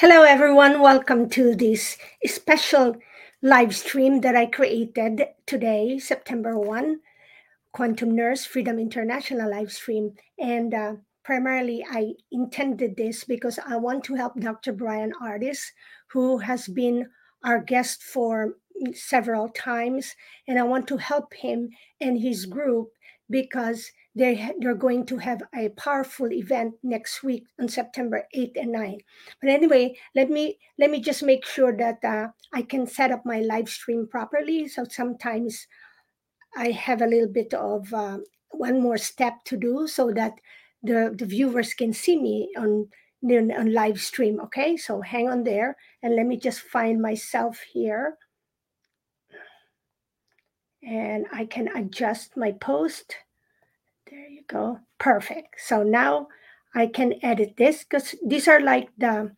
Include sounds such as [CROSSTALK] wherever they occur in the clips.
Hello, everyone. Welcome to this special live stream that I created today, September 1, Quantum Nurse Freedom International live stream. And uh, primarily, I intended this because I want to help Dr. Bryan Ardis, who has been our guest for several times. And I want to help him and his group because they they're going to have a powerful event next week on September 8 and 9. But anyway, let me let me just make sure that uh, I can set up my live stream properly. So sometimes I have a little bit of uh, one more step to do so that the, the viewers can see me on, on live stream. Okay, so hang on there and let me just find myself here. And I can adjust my post. There you go. Perfect. So now I can edit this because these are like the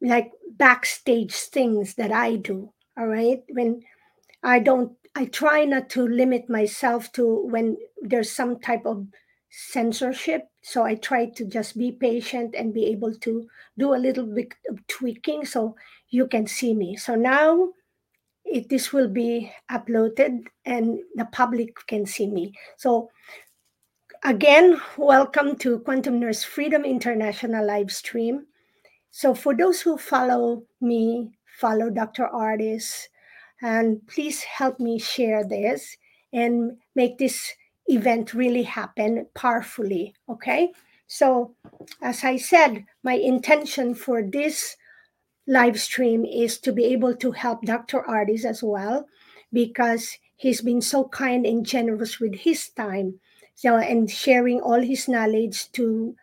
like backstage things that I do. All right. When I don't I try not to limit myself to when there's some type of censorship. So I try to just be patient and be able to do a little bit of tweaking so you can see me. So now it, this will be uploaded and the public can see me. So Again, welcome to Quantum Nurse Freedom International live stream. So, for those who follow me, follow Dr. Ardis, and please help me share this and make this event really happen powerfully. Okay. So, as I said, my intention for this live stream is to be able to help Dr. Ardis as well because he's been so kind and generous with his time so and sharing all his knowledge to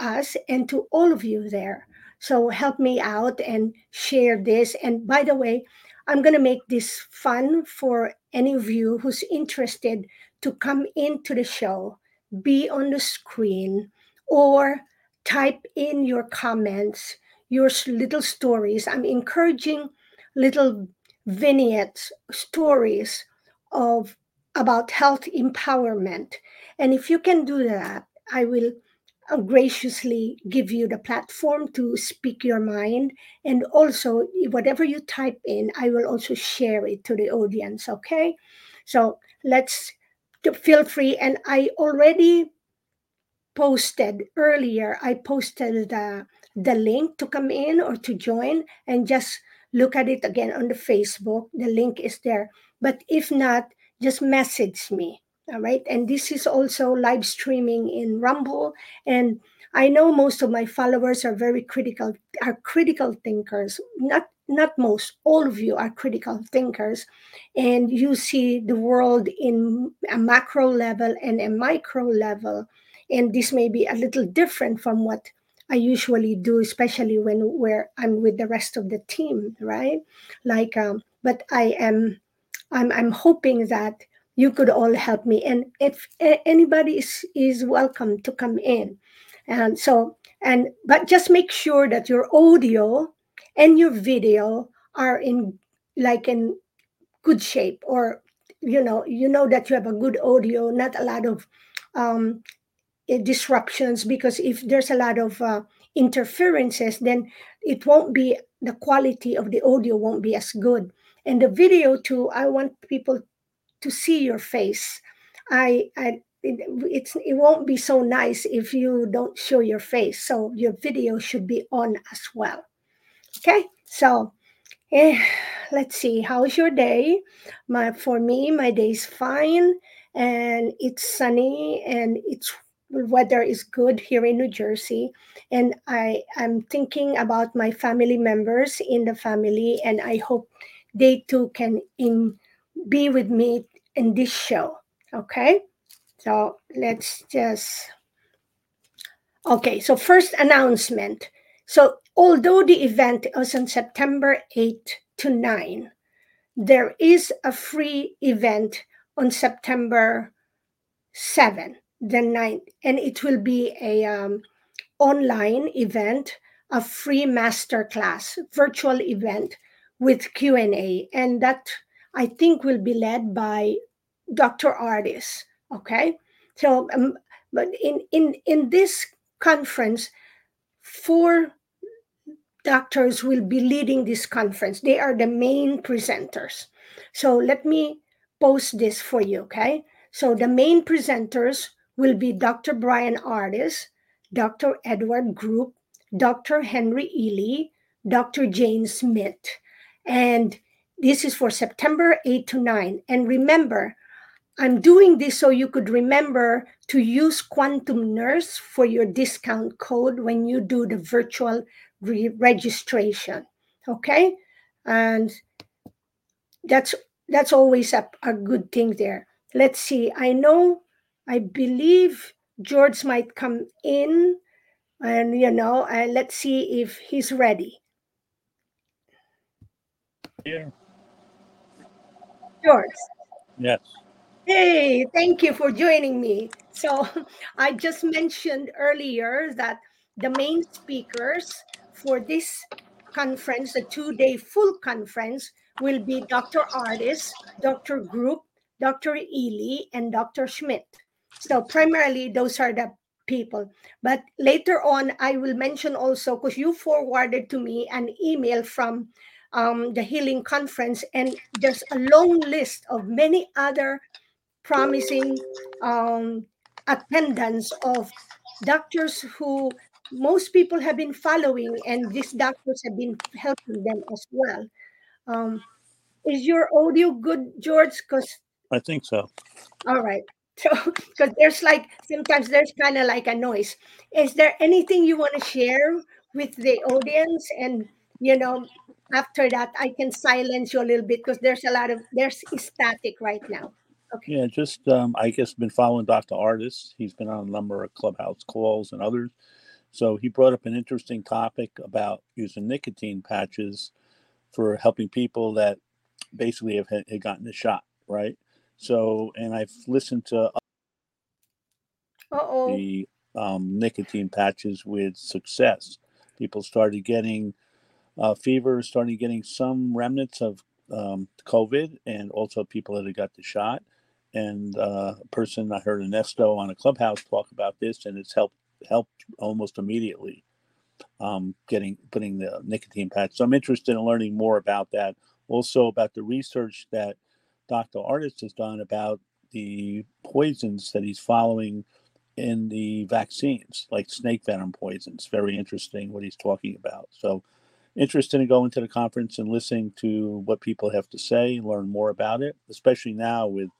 us and to all of you there. So help me out and share this. And by the way i'm going to make this fun for any of you who's interested to come into the show be on the screen or type in your comments your little stories. I'm encouraging little vignettes stories of about health empowerment and if you can do that, I will uh, graciously give you the platform to speak your mind. And also, whatever you type in, I will also share it to the audience. Okay. So let's feel free. And I already posted earlier, I posted the, the link to come in or to join and just look at it again on the Facebook. The link is there. But if not, just message me all right. And this is also live streaming in Rumble. And I know most of my followers are very critical, are critical thinkers. Not not most, all of you are critical thinkers. And you see the world in a macro level and a micro level. And this may be a little different from what I usually do, especially when where I'm with the rest of the team, right? Like um, but I am I'm I'm hoping that you could all help me. And if anybody is, is welcome to come in. And so and but just make sure that your audio and your video are in like in good shape or you know you know that you have a good audio not a lot of um, eh, disruptions because if there's a lot of uh, interferences then it won't be the quality of the audio won't be as good and the video too i want people to see your face. I, I it, it's it won't be so nice if you don't show your face. So your video should be on as well. Okay, so eh, let's see. How's your day? My for me, my day's fine, and it's sunny, and it's weather is good here in New Jersey. And I am thinking about my family members in the family, and I hope they too can in, be with me in this show. Okay, so let's just. Okay, so first announcement. So, although the event is on September 8 to 9, there is a free event on September 7, the 9th, and it will be a um, online event, a free master class, virtual event with Q&A, and that I think will be led by Dr. Ardis, Okay, so um, but in in in this conference, four doctors will be leading this conference. They are the main presenters. So let me post this for you, okay? So the main presenters will be Dr. Bryan Ardis, Dr. Edward Group, Dr. Henry Ealy, Dr. Jana Schmidt. And this is for September 8 to 9. And remember, I'm doing this so you could remember to use Quantum Nurse for your discount code when you do the virtual re registration. Okay? And that's that's always a, a good thing there. Let's see. I know, I believe George might come in and you know, uh, let's see if he's ready. George. Yes. Hey, thank you for joining me. So [LAUGHS] I just mentioned earlier that the main speakers for this conference, the two-day full conference, will be Dr. Ardis, Dr. Group, Dr. Ealy, and Dr. Schmidt. So primarily those are the people. But later on, I will mention also, because you forwarded to me an email from um, the Healing Conference, and there's a long list of many other promising um, attendance of doctors who most people have been following, and these doctors have been helping them as well. Um, is your audio good, George? Because I think so. All right. [LAUGHS] So, because there's like sometimes there's kind of like a noise. Is there anything you want to share with the audience? And you know, after that, I can silence you a little bit because there's a lot of there's static right now. Okay. Yeah, just um, I guess been following Dr. Ardis He's been on a number of clubhouse calls and others. So he brought up an interesting topic about using nicotine patches for helping people that basically have had, had gotten the shot, right? So, and I've listened to Uh-oh. the um, nicotine patches with success. People started getting uh, fever, starting getting some remnants of um, COVID, and also people that had got the shot. And uh, a person I heard Ernesto on a clubhouse talk about this, and it's helped helped almost immediately um, getting putting the nicotine patch. So I'm interested in learning more about that. Also about the research that Dr. Ardis has done about the poisons that he's following in the vaccines, like snake venom poisons. Very interesting what he's talking about. So interested in going to the conference and listening to what people have to say, and learn more about it, especially now with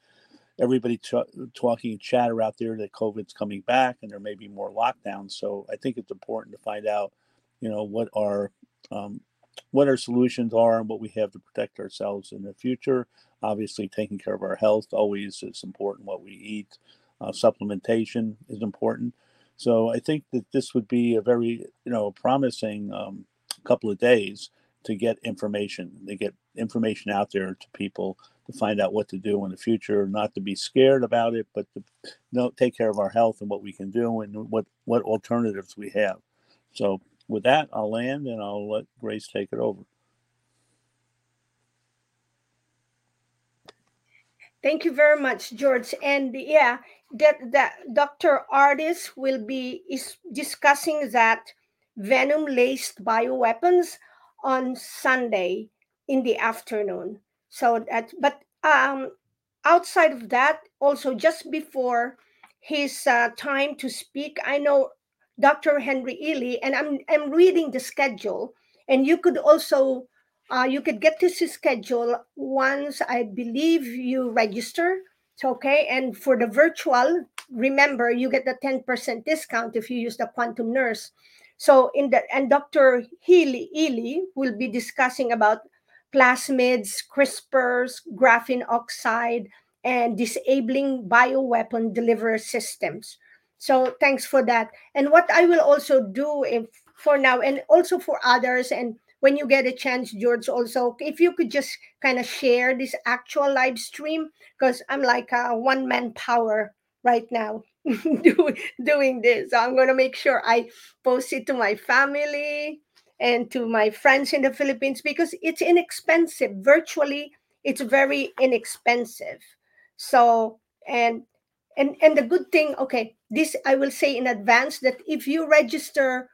everybody ch- talking and chatter out there that COVID's coming back and there may be more lockdowns. So I think it's important to find out, you know, what our um, what our solutions are and what we have to protect ourselves in the future. Obviously, taking care of our health always is important. What we eat, uh, supplementation is important. So I think that this would be a very, you know, promising um, couple of days to get information, They get information out there to people to find out what to do in the future, not to be scared about it, but to know, take care of our health and what we can do and what, what alternatives we have. So with that, I'll land and I'll let Grace take it over. Thank you very much, George. And yeah, that that Dr. Ardis will be is discussing that venom laced bioweapons on Sunday in the afternoon. So that, but um, outside of that, also just before his uh, time to speak, I know Dr. Henry Ealy, and I'm I'm reading the schedule, and you could also uh, you could get this schedule once I believe you register. It's okay, and for the virtual, remember you get the ten percent discount if you use the Quantum Nurse. So in the and Dr. Healy Ealy will be discussing about plasmids, CRISPRs, graphene oxide, and disabling bioweapon delivery systems. So thanks for that. And what I will also do if for now and also for others and when you get a chance, George, also if you could just kind of share this actual live stream because I'm like a one man power right now [LAUGHS] doing doing this. I'm gonna make sure I post it to my family and to my friends in the Philippines because it's inexpensive. Virtually, it's very inexpensive. So and and and the good thing, okay, this I will say in advance that if you register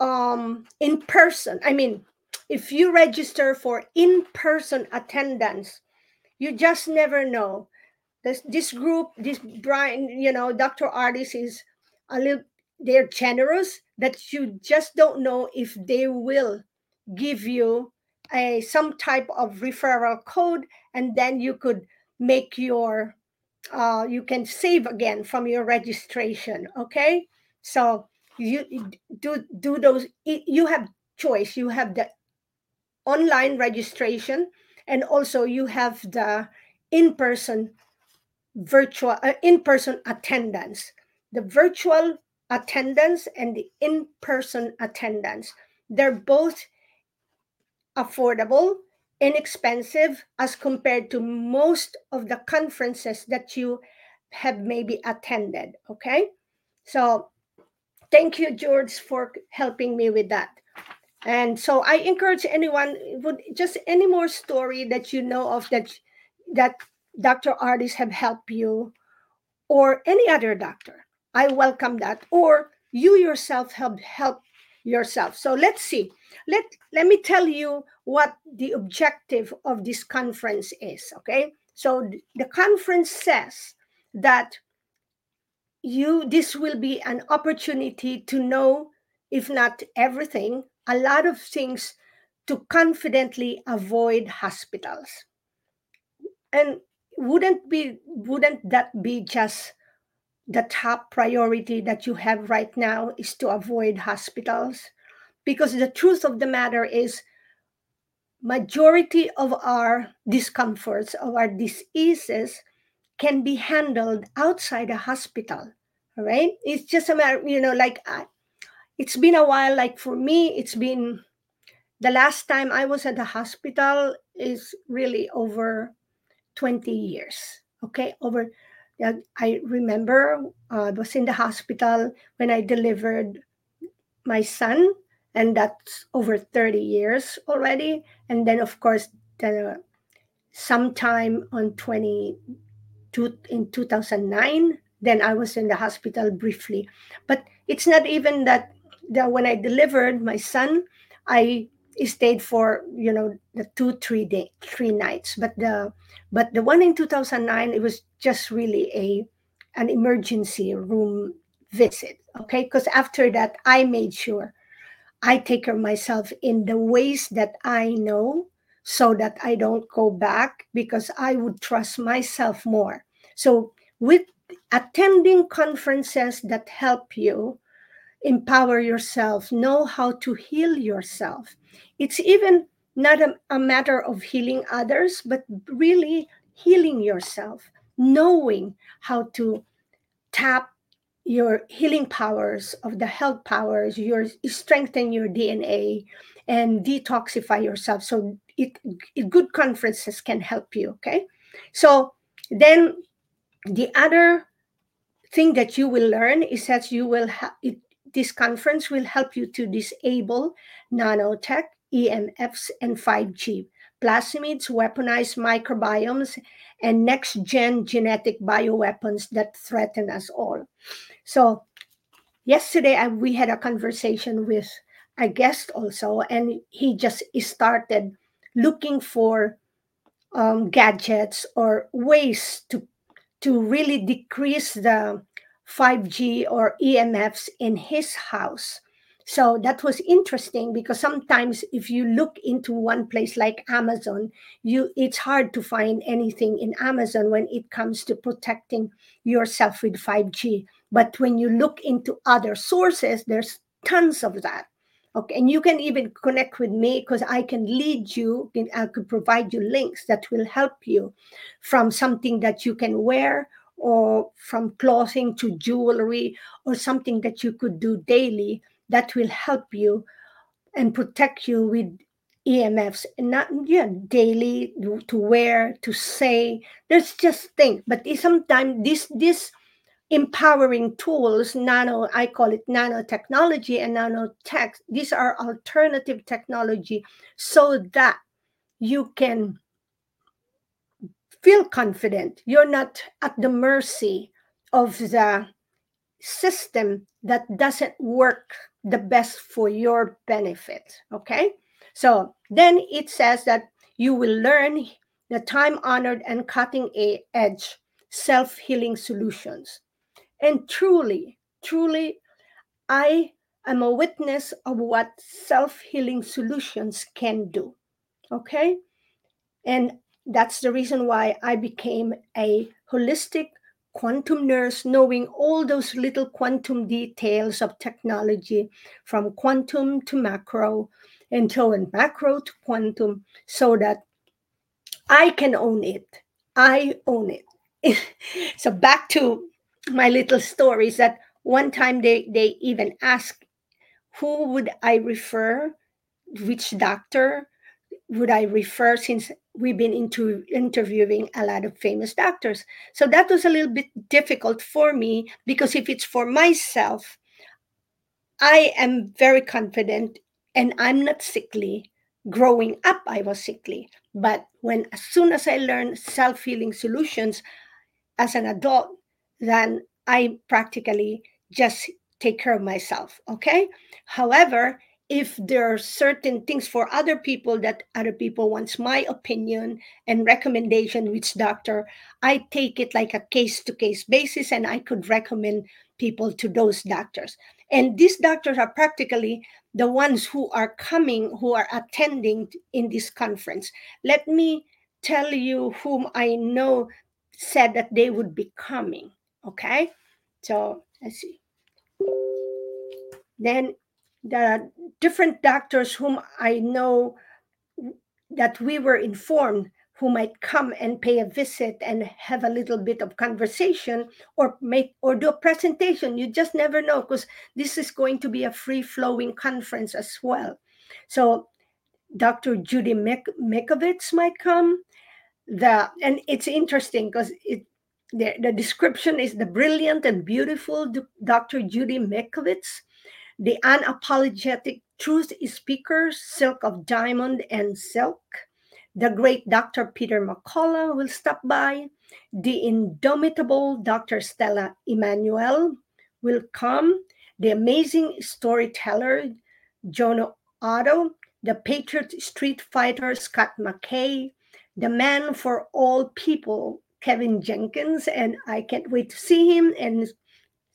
um, in person, I mean, if you register for in person attendance, you just never know. This, this group, this Bryan, you know, Dr. Ardis is a little, they're generous that you just don't know if they will give you a some type of referral code and then you could make your uh, you can save again from your registration okay so you do do those you have choice you have the online registration and also you have the in-person virtual uh, in-person attendance. The virtual attendance and the in-person attendance they're both affordable inexpensive as compared to most of the conferences that you have maybe attended okay? So thank you george for helping me with that. And so i encourage anyone would just any more story that you know of that that dr ardis have helped you or any other doctor. I welcome that. Or you yourself have helped yourself. So let's see. Let let me tell you what the objective of this conference is okay? So the conference says that you this will be an opportunity to know if not everything a lot of things to confidently avoid hospitals. And wouldn't be wouldn't that be just the top priority that you have right now is to avoid hospitals? Because the truth of the matter is majority of our discomforts of our diseases can be handled outside a hospital right it's just a matter you know like I, it's been a while like for me it's been the last time i was at the hospital is really over 20 years okay? Over i remember uh, i was in the hospital when i delivered my son and that's over 30 years already. And then of course the sometime on 20 in 2009 then i was in the hospital briefly. But it's not even that that when i delivered my son i stayed for you know the two three day three nights but the but the one in 2009 it was just really a an emergency room visit okay because after that i made sure I take care myself in the ways that I know so that I don't go back because I would trust myself more. So, with attending conferences that help you empower yourself, know how to heal yourself, it's even not a, a matter of healing others, but really healing yourself, knowing how to tap your healing powers of the health powers your strengthen your dna and detoxify yourself so it, it, good conferences can help you okay? So then the other thing that you will learn is that you will have this conference will help you to disable nanotech emfs and 5g plasmids weaponized microbiomes and next gen genetic bioweapons that threaten us all. So yesterday I, we had a conversation with a guest also, and he just started looking for um, gadgets or ways to to really decrease the 5G or EMFs in his house. So that was interesting because sometimes if you look into one place like Amazon, you it's hard to find anything in Amazon when it comes to protecting yourself with 5G. But when you look into other sources, there's tons of that. Okay, and you can even connect with me because I can lead you, I could provide you links that will help you from something that you can wear or from clothing to jewelry or something that you could do daily that will help you and protect you with EMFs and not yeah daily to wear to say there's just things but sometimes this this empowering tools nano i call it nanotechnology and nanotech these are alternative technology so that you can feel confident you're not at the mercy of the system that doesn't work the best for your benefit. Okay. So then it says that you will learn the time honored and cutting edge self healing solutions. And truly, truly, I am a witness of what self healing solutions can do. Okay. And that's the reason why I became a holistic quantum nurse, knowing all those little quantum details of technology from quantum to macro and so in macro to quantum so that I can own it. I own it. [LAUGHS] so back to my little stories that one time they, they even asked who would I refer, which doctor would I refer since we've been into interviewing a lot of famous doctors. So that was a little bit difficult for me because if it's for myself, I am very confident and I'm not sickly. Growing up, I was sickly. But when as soon as I learned self-healing solutions as an adult, then I practically just take care of myself. Okay. However, if there are certain things for other people that other people wants my opinion and recommendation which doctor i take it like a case to case basis and i could recommend people to those doctors. And these doctors are practically the ones who are coming who are attending in this conference. Let me tell you whom i know said that they would be coming okay? So let's see. Then the different doctors whom I know that we were informed who might come and pay a visit and have a little bit of conversation or make or do a presentation. You just never know because this is going to be a free flowing conference as well. So dr judy mikovits might come. The and it's interesting because it the, the description is the brilliant and beautiful dr judy mikovits the unapologetic truth speaker, Silk of Diamond and Silk. The great Dr. Peter McCullough will stop by. The indomitable Dr. Stella Immanuel will come. The amazing storyteller, Jono Otto. The patriot street fighter, Scott McKay. The man for all people, Kevin Jenkins. And I can't wait to see him and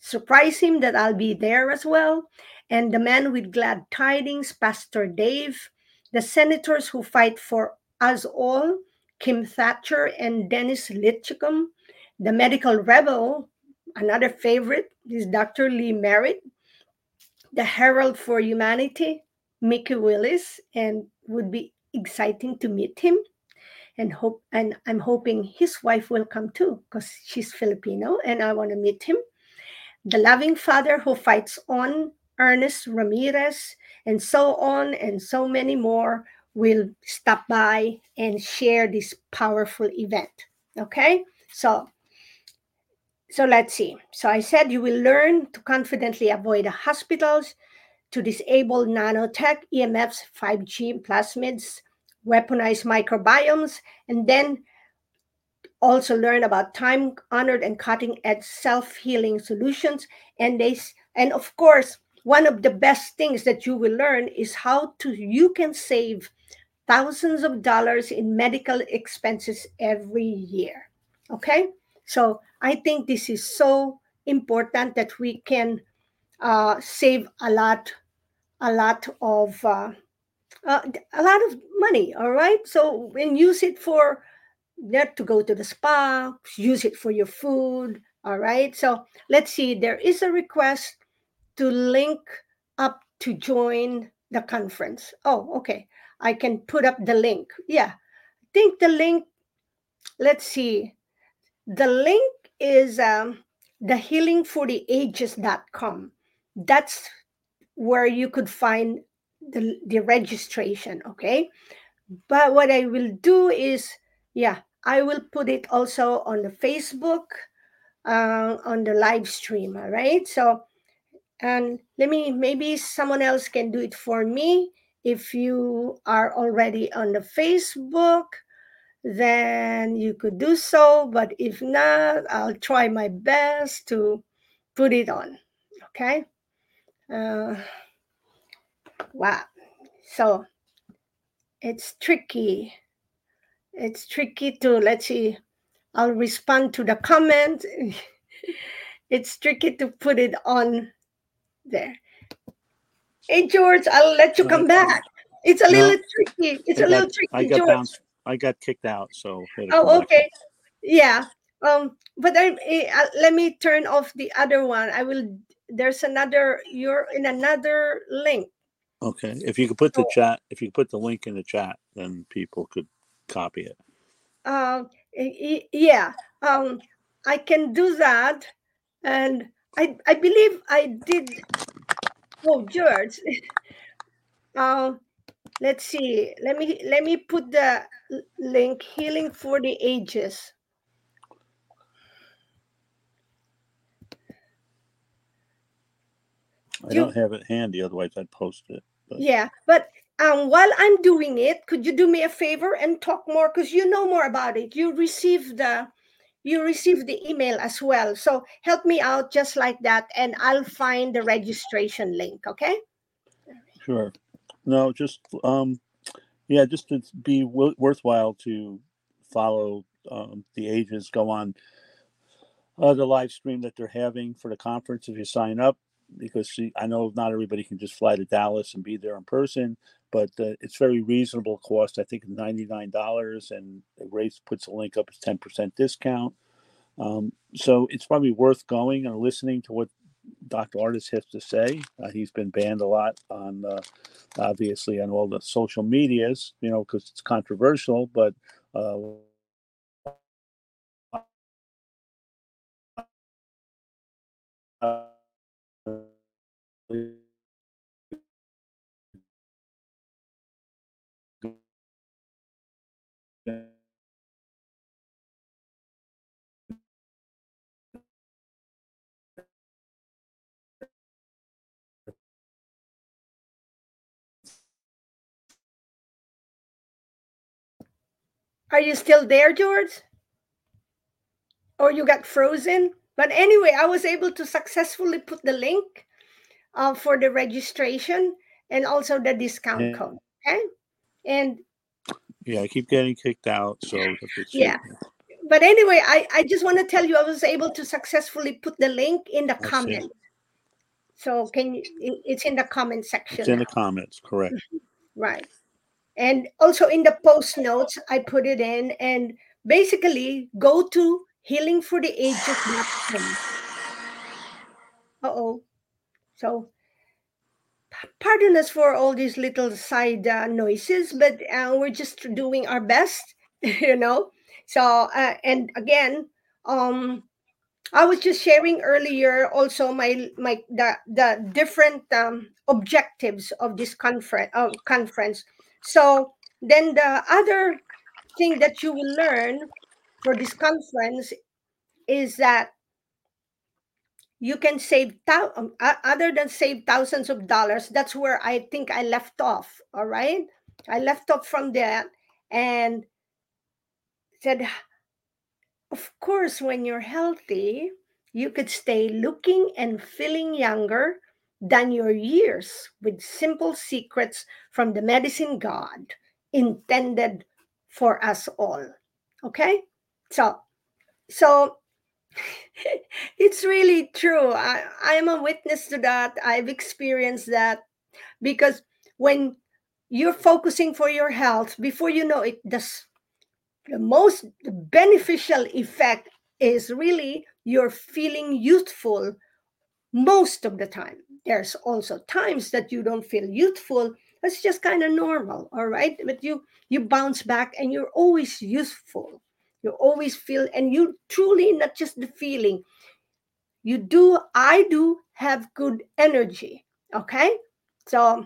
surprise him that I'll be there as well. And the man with glad tidings, Pastor Dave, the senators who fight for us all, Kim Thatcher and Dennis Linthicum, the medical rebel, another favorite is Dr. Lee Merritt, the Herald for Humanity, Mikki Willis, and would be exciting to meet him. And hope and I'm hoping his wife will come too, because she's Filipino and I want to meet him the loving father who fights on, Ernest Ramirez, and so on, and so many more will stop by and share this powerful event. Okay, so so let's see. So I said you will learn to confidently avoid hospitals, to disable nanotech, EMFs, 5G plasmids, weaponize microbiomes, and then also learn about time honored and cutting edge self healing solutions. And they, and of course, one of the best things that you will learn is how to you can save thousands of dollars in medical expenses every year. Okay, so I think this is so important that we can uh, save a lot, a lot of. Uh, uh, a lot of money all right so and use it for not to go to the spa, use it for your food. All right. So let's see. There is a request to link up to join the conference. Oh, okay. I can put up the link. Yeah. I think the link, let's see. The link is um, the healingfortheages.com. That's where you could find the, the registration. Okay. But what I will do is, yeah, I will put it also on the Facebook, uh, on the live stream. All right. So, and let me, maybe someone else can do it for me. If you are already on the Facebook, then you could do so. But if not, I'll try my best to put it on. Okay. Uh, wow. So it's tricky. It's tricky to, let's see, I'll respond to the comment. [LAUGHS] it's tricky to put it on there. Hey, George, I'll let you come back. It's a No. little tricky. It's I a little tricky, I got George. bounced. I got kicked out, so. I Oh, okay. Yeah. Um, but I, eh, uh, let me turn off the other one. I will. There's another. You're in another link. Okay, if you could put the Oh. chat, if you put the link in the chat, then people could copy it. Uh, yeah. Um, I can do that, and I I believe I did. Oh, George. uh, [LAUGHS] let's see. Let me let me put the link. Healing for the ages. I You- don't have it handy, otherwise I'd post it. Yeah, but um, while I'm doing it, could you do me a favor and talk more because you know more about it. You received the you received the email as well. So help me out just like that, and I'll find the registration link. Okay. Sure. No, just um, yeah, just to be w- worthwhile to follow um, the ages. Go on uh, the live stream that they're having for the conference if you sign up, because see, I know not everybody can just fly to Dallas and be there in person, but uh, it's very reasonable cost. I think ninety nine dollars, and Grace puts a link up as ten percent discount. Um, so it's probably worth going and listening to what Dr. Ardis has to say. Uh, he's been banned a lot on, uh, obviously, on all the social medias, you know, because it's controversial. But uh, uh, Are you still there, George? Or you got frozen? But anyway, I was able to successfully put the link uh, for the registration and also the discount Yeah. code. Okay. And yeah, I keep getting kicked out. So we have to see. Yeah. but anyway, I, I just want to tell you I was able to successfully put the link in the comment. So can you it's in the comment section. It's in the comments, correct. right. And also in the post notes, I put it in and basically go to healing for healingfortheages.com. Uh-oh. So pardon us for all these little side uh, noises, but uh, we're just doing our best, [LAUGHS] you know. So uh, and again, um, I was just sharing earlier also my my the the different um, objectives of this conference uh, conference. So then the other thing that you will learn for this conference is that you can save thou- um, other than save thousands of dollars that's where i think i left off all right? I left off from that and said of course when you're healthy you could stay looking and feeling younger than your years with simple secrets from the medicine god intended for us all okay so so [LAUGHS] it's really true. I, I'm a witness to that. I've experienced that because when you're focusing for your health, before you know it, the, the most beneficial effect is really you're feeling youthful most of the time. There's also times that you don't feel youthful. That's just kind of normal, all right? But you you bounce back and you're always youthful. You always feel, and you truly not just the feeling, you do i do have good energy okay so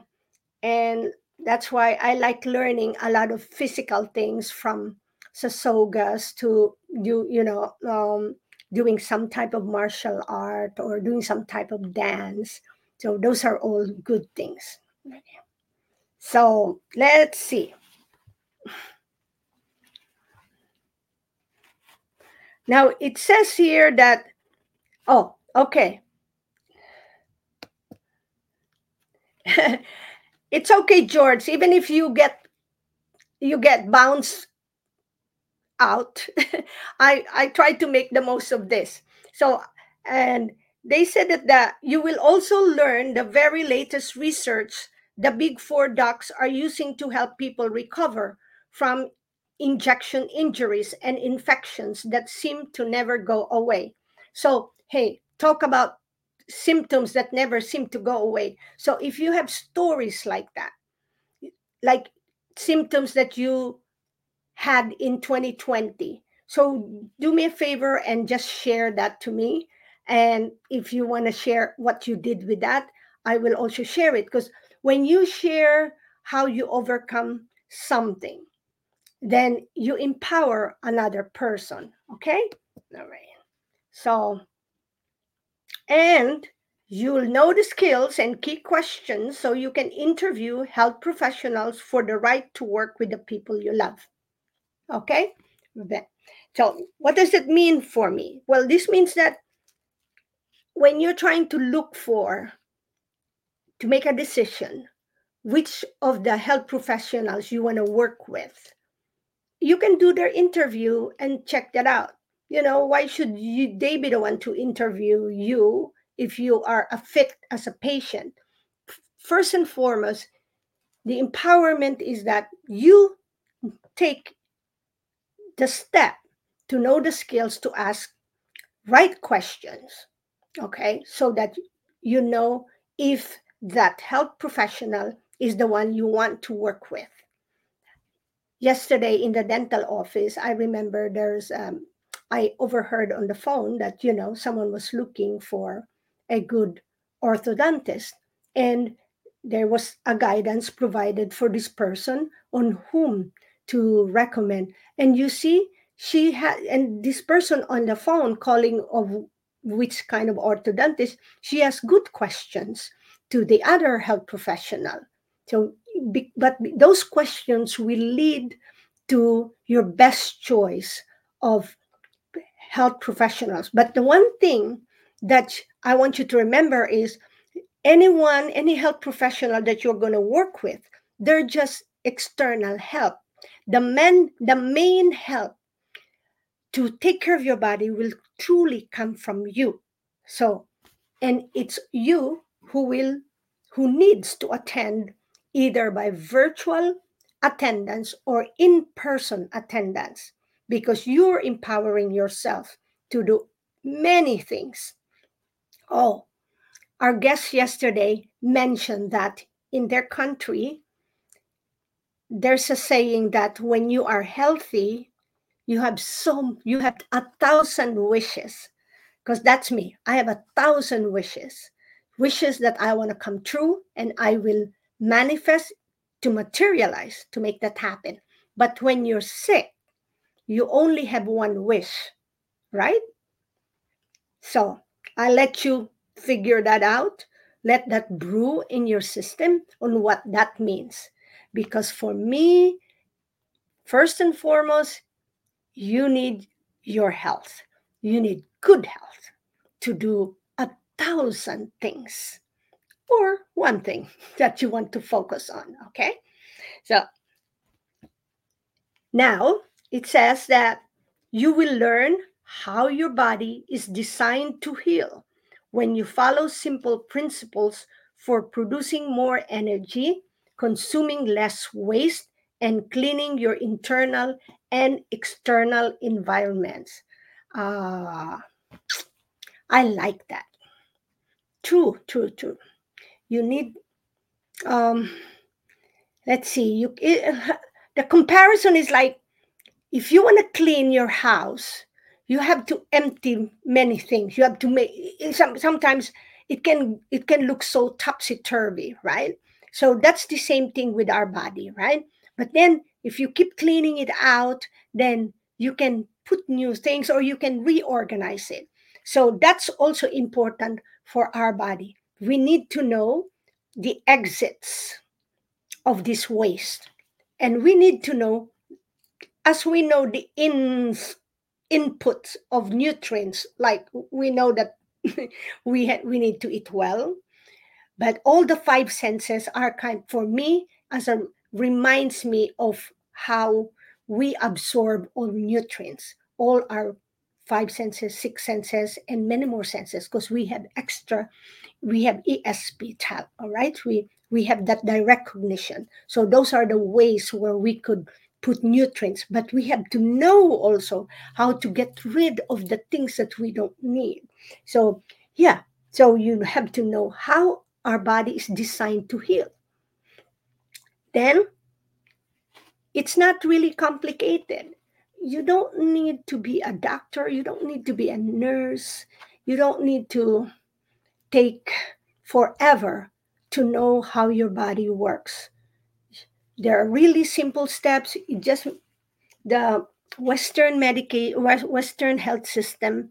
and that's why i like learning a lot of physical things from sasogas to you you know um, doing some type of martial art or doing some type of dance. So those are all good things. So let's see. Now it says here that oh okay. [LAUGHS] It's okay, George. Even if you get you get bounced out, [LAUGHS] I I try to make the most of this. So and they said that the, you will also learn the very latest research the big four docs are using to help people recover from injection injuries and infections that seem to never go away. So, hey, talk about symptoms that never seem to go away. So, if you have stories like that, like symptoms that you had in 2020, so do me a favor and just share that to me. And if you want to share what you did with that, I will also share it because when you share how you overcome something, then you empower another person. Okay? All right. So, and you'll know the skills and key questions so you can interview health professionals for the right to work with the people you love. Okay? So, what does it mean for me? Well, this means that when you're trying to look for to make a decision which of the health professionals you want to work with you can do their interview and check that out you know why should you they be the one to interview you if you are a fit as a patient first and foremost the empowerment is that you take the step to know the skills to ask right questions okay so that you know if that health professional is the one you want to work with. Yesterday in the dental office, I remember there's, um, I overheard on the phone that, you know, someone was looking for a good orthodontist. And there was a guidance provided for this person on whom to recommend. And you see, she had, and this person on the phone calling of which kind of orthodontist, she has good questions to the other health professional. So, but those questions will lead to your best choice of health professionals. But the one thing that I want you to remember is anyone, any health professional that you're going to work with, they're just external help. The men, the main help to take care of your body will truly come from you. So, and it's you who will who needs to attend either by virtual attendance or in-person attendance because you're empowering yourself to do many things. Oh, our guest yesterday mentioned that in their country, there's a saying that when you are healthy, you have so you have a thousand wishes because that's me. I have a thousand wishes wishes that I want to come true and I will manifest to materialize to make that happen. But when you're sick, you only have one wish, right? So I let you figure that out. Let that brew in your system on what that means. Because for me, first and foremost, you need your health. You need good health to do a thousand things or one thing [LAUGHS] that you want to focus on. Okay. So now it says that you will learn how your body is designed to heal when you follow simple principles for producing more energy, consuming less waste, and cleaning your internal and external environments. Uh, I like that. True, true, true. You need, um, let's see, you it, [LAUGHS] the comparison is like if you want to clean your house, you have to empty many things. You have to make some, sometimes it can it can look so topsy turvy, right? So that's the same thing with our body, right? But then if you keep cleaning it out, then you can put new things or you can reorganize it. So that's also important for our body. We need to know the exits of this waste. And we need to know, as we know the ins, inputs of nutrients, like we know that [LAUGHS] we, ha- we need to eat well, but all the five senses are kind for me as a reminds me of how we absorb all nutrients. All our five senses six senses and many more senses because we have extra we have esp tab all right? We we have that direct cognition. So those are the ways where we could put nutrients but we have to know also how to get rid of the things that we don't need. So yeah so you have to know how our body is designed to heal. Then it's not really complicated. You don't need to be a doctor, you don't need to be a nurse, you don't need to take forever to know how your body works. There are really simple steps. You just the Western Medicaid Western health system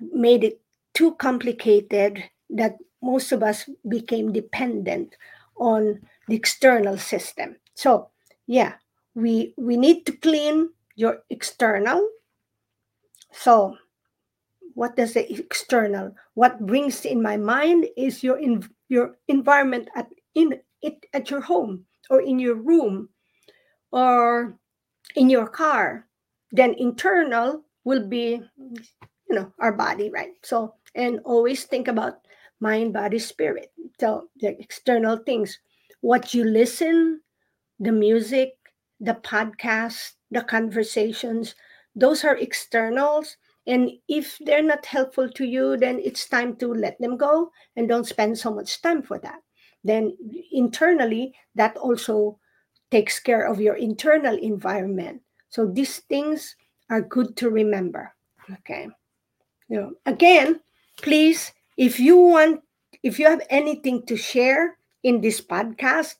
made it too complicated that most of us became dependent on the external system. So, yeah, we we need to clean your external. So, what does the external? What brings in my mind is your in, your environment at in it at your home or in your room or in your car. Then internal will be you know our body, right? So and always think about mind, body, spirit. So the external things, what you listen, the music, the podcast, the conversations, those are externals. And if they're not helpful to you, then it's time to let them go and don't spend so much time for that. Then internally, that also takes care of your internal environment. So these things are good to remember. Okay. You know, again, please if you want if you have anything to share in this podcast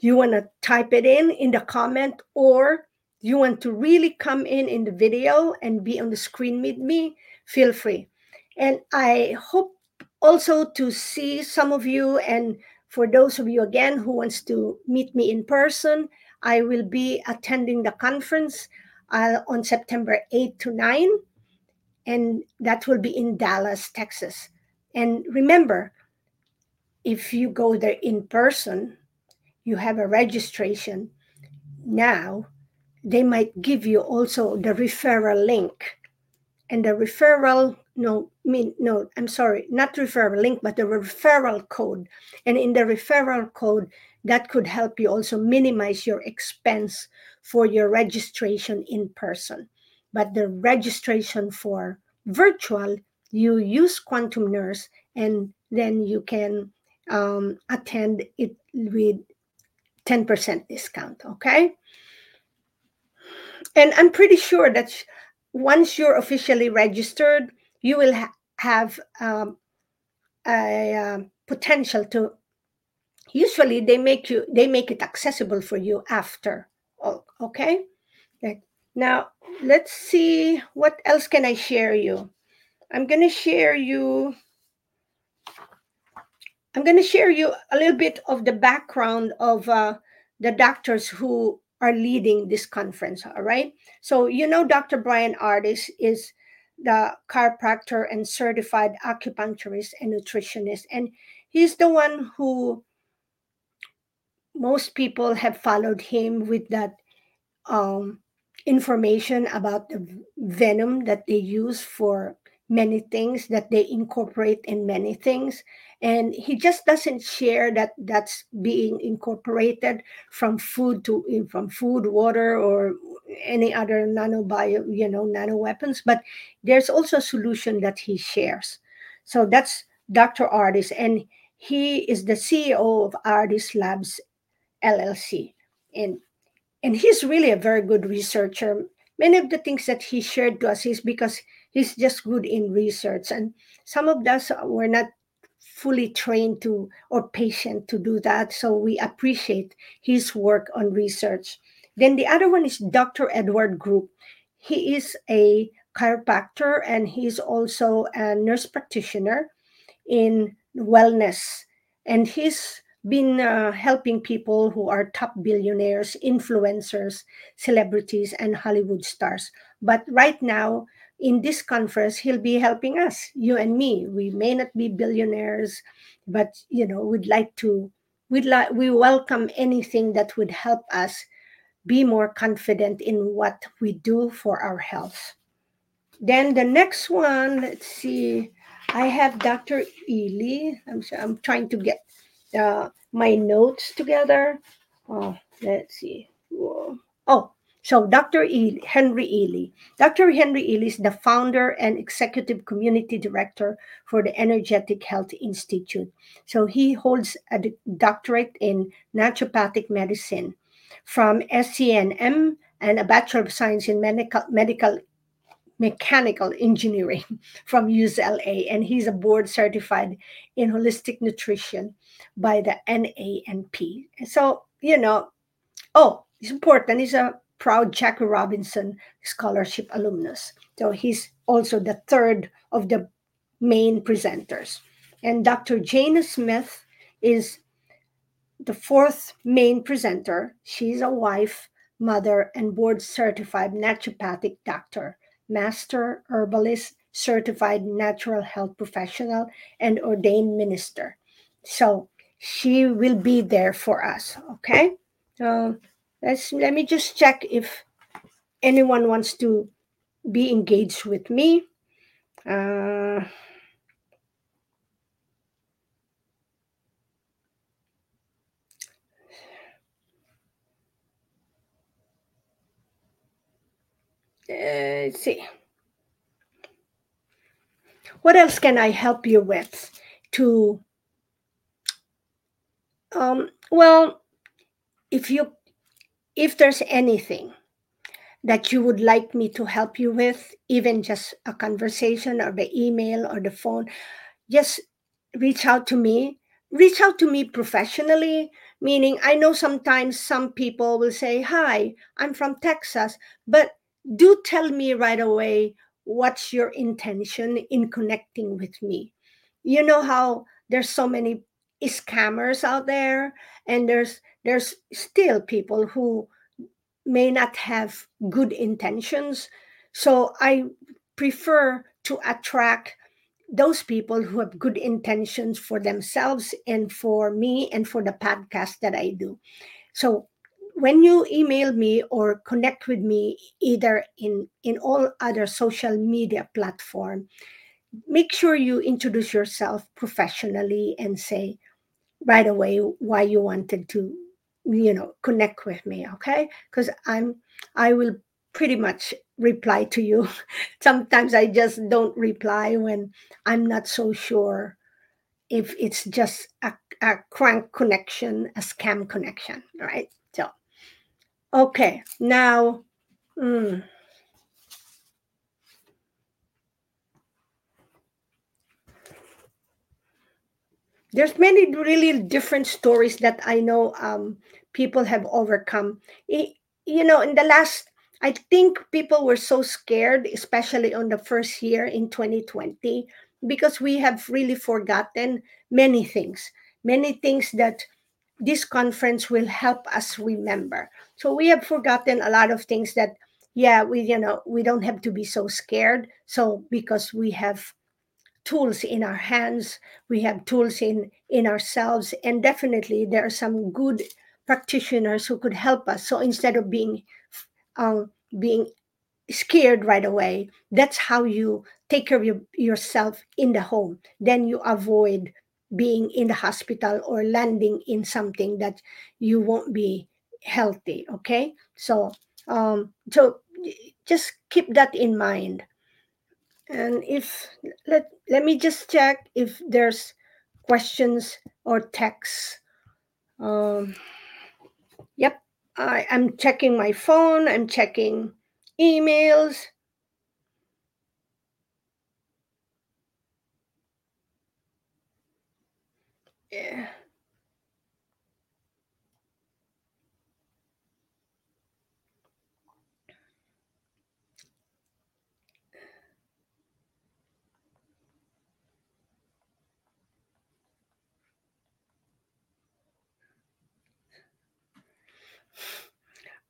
you want to type it in in the comment or you want to really come in in the video and be on the screen with me feel free. And i hope also to see some of you and for those of you again who wants to meet me in person i will be attending the conference uh, on september 8 to 9 and that will be in dallas texas and remember, if you go there in person, you have a registration. Now, they might give you also the referral link. And the referral, no, mean no, I'm sorry, not referral link, but the referral code. And in the referral code, that could help you also minimize your expense for your registration in person. But the registration for virtual you use quantum nurse and then you can um, attend it with 10% discount okay? And i'm pretty sure that once you're officially registered you will ha- have um, a uh, potential to usually they make you they make it accessible for you after okay? Now let's see what else can i share you I'm going to share you I'm going to share you a little bit of the background of uh, the doctors who are leading this conference. All right. So, you know, Dr. Bryan Ardis is the chiropractor and certified acupuncturist and nutritionist. And he's the one who most people have followed him with that um, information about the venom that they use for many things that they incorporate in many things. And he just doesn't share that that's being incorporated from food to from food water or any other nanobio you know nano weapons. But there's also a solution that he shares. So that's dr ardis and he is the ceo of ardis labs llc and and he's really a very good researcher. Many of the things that he shared to us is because he's just good in research. And some of us were not fully trained to or patient to do that. So we appreciate his work on research. Then the other one is dr edward group. He is a chiropractor and he's also a nurse practitioner in wellness. And he's been uh, helping people who are top billionaires influencers celebrities and hollywood stars. But right now in this conference, he'll be helping us, you and me. We may not be billionaires, but you know, we'd like to, we'd like, we welcome anything that would help us be more confident in what we do for our health. Then the next one, let's see. I have Dr. Ealy. I'm I'm trying to get uh, my notes together. Oh, let's see. Whoa. Oh, so Dr. Henry Ealy. Dr. Henry Ealy is the founder and executive community director for the Energetic Health Institute. So he holds a doctorate in naturopathic medicine from SCNM and a Bachelor of Science in Medical, Medical mechanical engineering [LAUGHS] from UCLA, and he's a board certified in holistic nutrition by the NANP. So, you know, oh, it's important. He's a proud Jackie Robinson Scholarship alumnus. So he's also the third of the main presenters. And Dr. Jana Schmidt is the fourth main presenter. She's a wife, mother, and board certified naturopathic doctor master herbalist, certified natural health professional, and ordained minister. So she will be there for us. Okay. So let's let me just check if anyone wants to be engaged with me. Uh, uh, see. What else can I help you with to um, well if you if there's anything that you would like me to help you with even just a conversation or the email or the phone just reach out to me reach out to me professionally meaning i know sometimes some people will say hi i'm from texas but do tell me right away what's your intention in connecting with me. You know how there's so many scammers out there and there's there's still people who may not have good intentions. So I prefer to attract those people who have good intentions for themselves and for me and for the podcast that I do. So when you email me or connect with me either in in all other social media platform make sure you introduce yourself professionally and say right away why you wanted to you know connect with me okay? Because i'm i will pretty much reply to you. [LAUGHS] Sometimes i just don't reply when i'm not so sure if it's just a, a crank connection a scam connection right? So Okay, now, mm, there's many really different stories that I know um, people have overcome. you know, in the last, I think people were so scared, especially on the first year in 2020, because we have really forgotten many things, many things that this conference will help us remember. So we have forgotten a lot of things that, yeah, we, you know, we don't have to be so scared. So because we have tools in our hands, we have tools in in ourselves, and definitely there are some good practitioners who could help us. So instead of being um, being scared right away, that's how you take care of your, yourself in the home. Then you avoid being in the hospital or landing in something that you won't be healthy okay so um so just keep that in mind and if let let me just check if there's questions or texts um yep i i'm checking my phone i'm checking emails Yeah.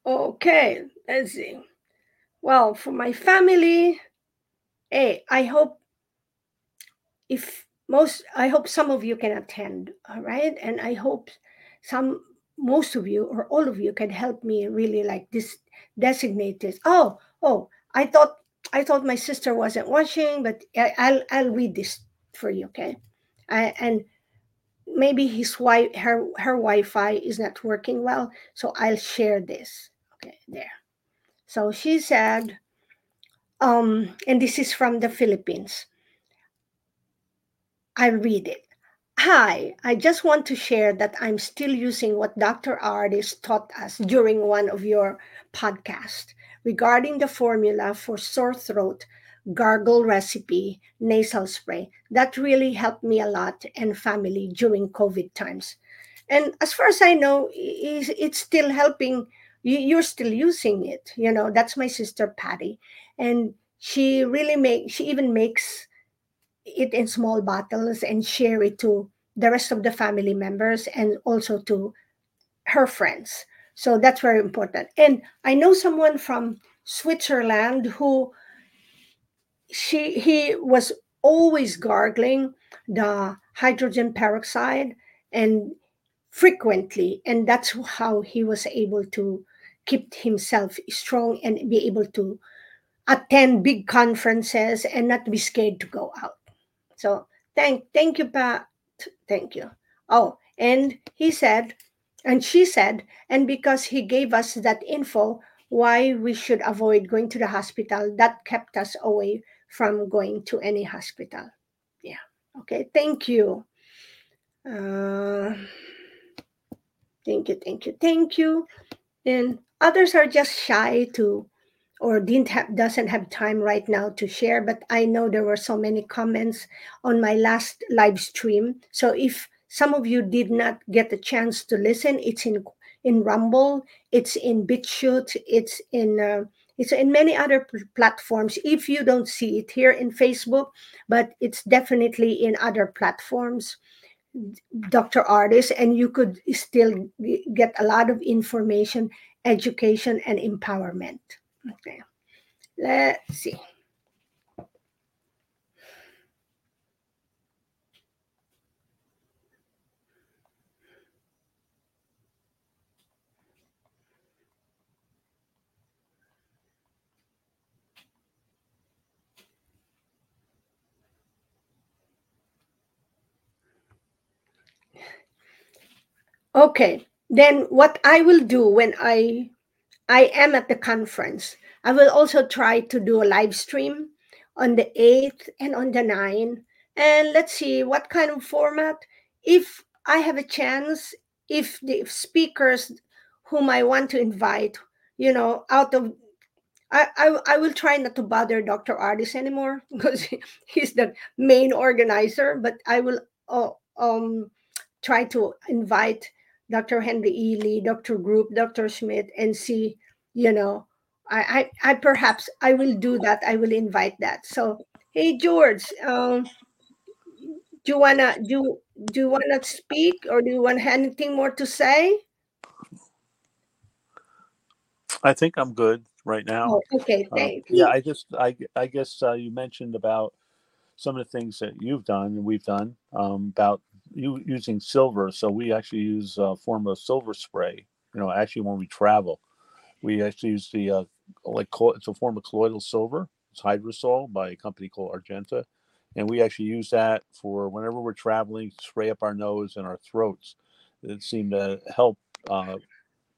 Okay, let's see. Well, for my family, hey, I hope if most, I hope some of you can attend, all right? And I hope some, most of you or all of you can help me really like this designate this. Oh, oh, I thought I thought my sister wasn't watching, but I, I'll I'll read this for you, okay? I, and maybe his wife her her Wi-Fi is not working well, so I'll share this. Okay, there. So she said, um, and this is from the Philippines. I'll read it. Hi, I just want to share that I'm still using what Dr. Ardis taught us during one of your podcasts regarding the formula for sore throat gargle recipe nasal spray. That really helped me a lot and family during COVID times. And as far as I know, it's still helping. You're still using it. You know, that's my sister Patty. And she really make she even makes it in small bottles and share it to the rest of the family members and also to her friends. So that's very important. And I know someone from Switzerland who she he was always gargling the hydrogen peroxide and frequently and that's how he was able to keep himself strong and be able to attend big conferences and not be scared to go out. So thank thank you pat. Thank you. Oh and he said and she said and because he gave us that info why we should avoid going to the hospital that kept us away from going to any hospital. Yeah. Okay. Thank you. Uh, thank you. Thank you. Thank you. And others are just shy to or didn't have doesn't have time right now to share but i know there were so many comments on my last live stream so if some of you did not get the chance to listen it's in in rumble it's in bitchute it's in uh, it's in many other platforms if you don't see it here in Facebook, but it's definitely in other platforms. Dr. Ardis, and you could still get a lot of information, education, and empowerment. Okay, let's see. Okay, then what I will do when I I am at the conference, I will also try to do a live stream on the 8th and on the 9th. And let's see what kind of format. If I have a chance, if the speakers whom I want to invite, you know, out of I, I, I will try not to bother Dr. Ardis anymore [LAUGHS] because he's the main organizer, but I will uh, um, try to invite Dr. Henry Ealy, Dr. Group, Dr. Smith, and see, you know, I, I, I perhaps I will do that. I will invite that. So, hey George, um, do you wanna do do you wanna speak or do you want anything more to say? I think I'm good right now. Oh, okay, thank uh, Yeah, I just I I guess uh, you mentioned about some of the things that you've done and we've done um, about you using silver. So we actually use a form of silver spray. You know, actually when we travel, we actually use the uh, like it's a form of colloidal silver. It's hydrosol by a company called Argenta, and we actually use that for whenever we're traveling, spray up our nose and our throats. It seemed to help uh,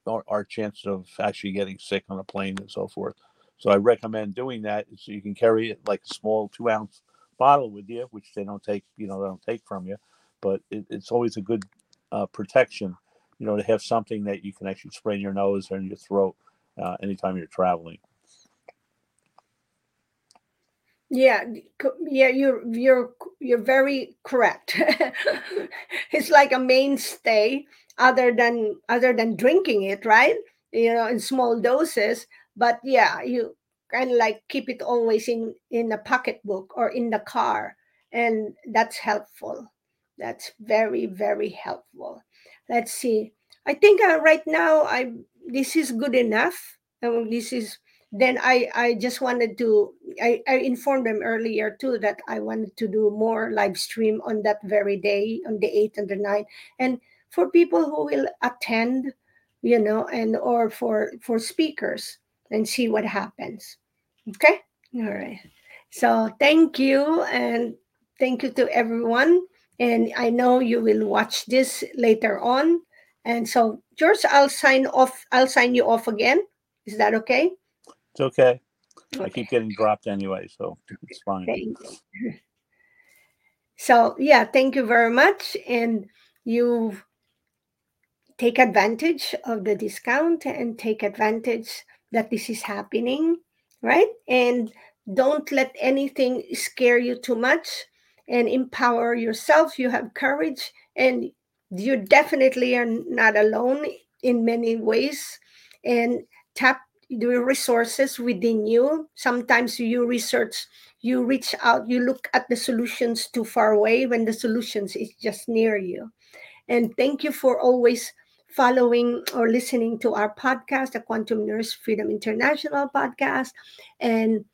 our, our chance of actually getting sick on a plane and so forth. So I recommend doing that so you can carry it like a small two ounce bottle with you, which they don't take, you know, they don't take from you but it, it's always a good uh, protection, you know, to have something that you can actually spray in your nose or in your throat uh, anytime you're traveling. Yeah, yeah, you're you're you're very correct. [LAUGHS] it's like a mainstay, other than other than drinking it, right? You know, in small doses. But yeah, you kind of like keep it always in in a pocketbook or in the car, and that's helpful. That's very, very helpful. Let's see. I think uh, right now I this is good enough. Um, this is then I I just wanted to I, I informed them earlier too that I wanted to do more live stream on that very day on the 8th and the 9th and for people who will attend you know and or for for speakers and see what happens okay all right so thank you and thank you to everyone and I know you will watch this later on and so George I'll sign off I'll sign you off again is that okay It's okay. I keep getting dropped anyway, so it's fine. So yeah, thank you very much. And you take advantage of the discount and take advantage that this is happening, right? And don't let anything scare you too much and empower yourself. You have courage and you definitely are not alone in many ways. And tap the resources within you. Sometimes you research, you reach out, you look at the solutions too far away when the solutions is just near you. And thank you for always following or listening to our podcast, the Quantum Nurse Freedom International podcast. And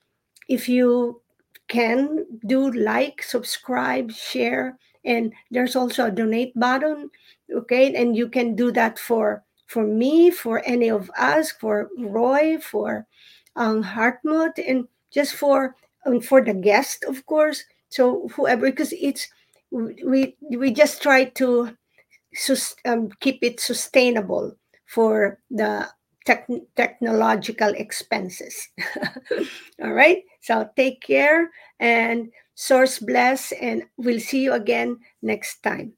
if you can do like, subscribe, share, and there's also a donate button. Okay, and you can do that for for me, for any of us, for Roy, for um, Hartmut, and just for um, for the guest, of course. So whoever, because it's we we just try to sus- um, keep it sustainable for the tech- technological expenses. [LAUGHS] All right. So take care and source bless, and we'll see you again next time.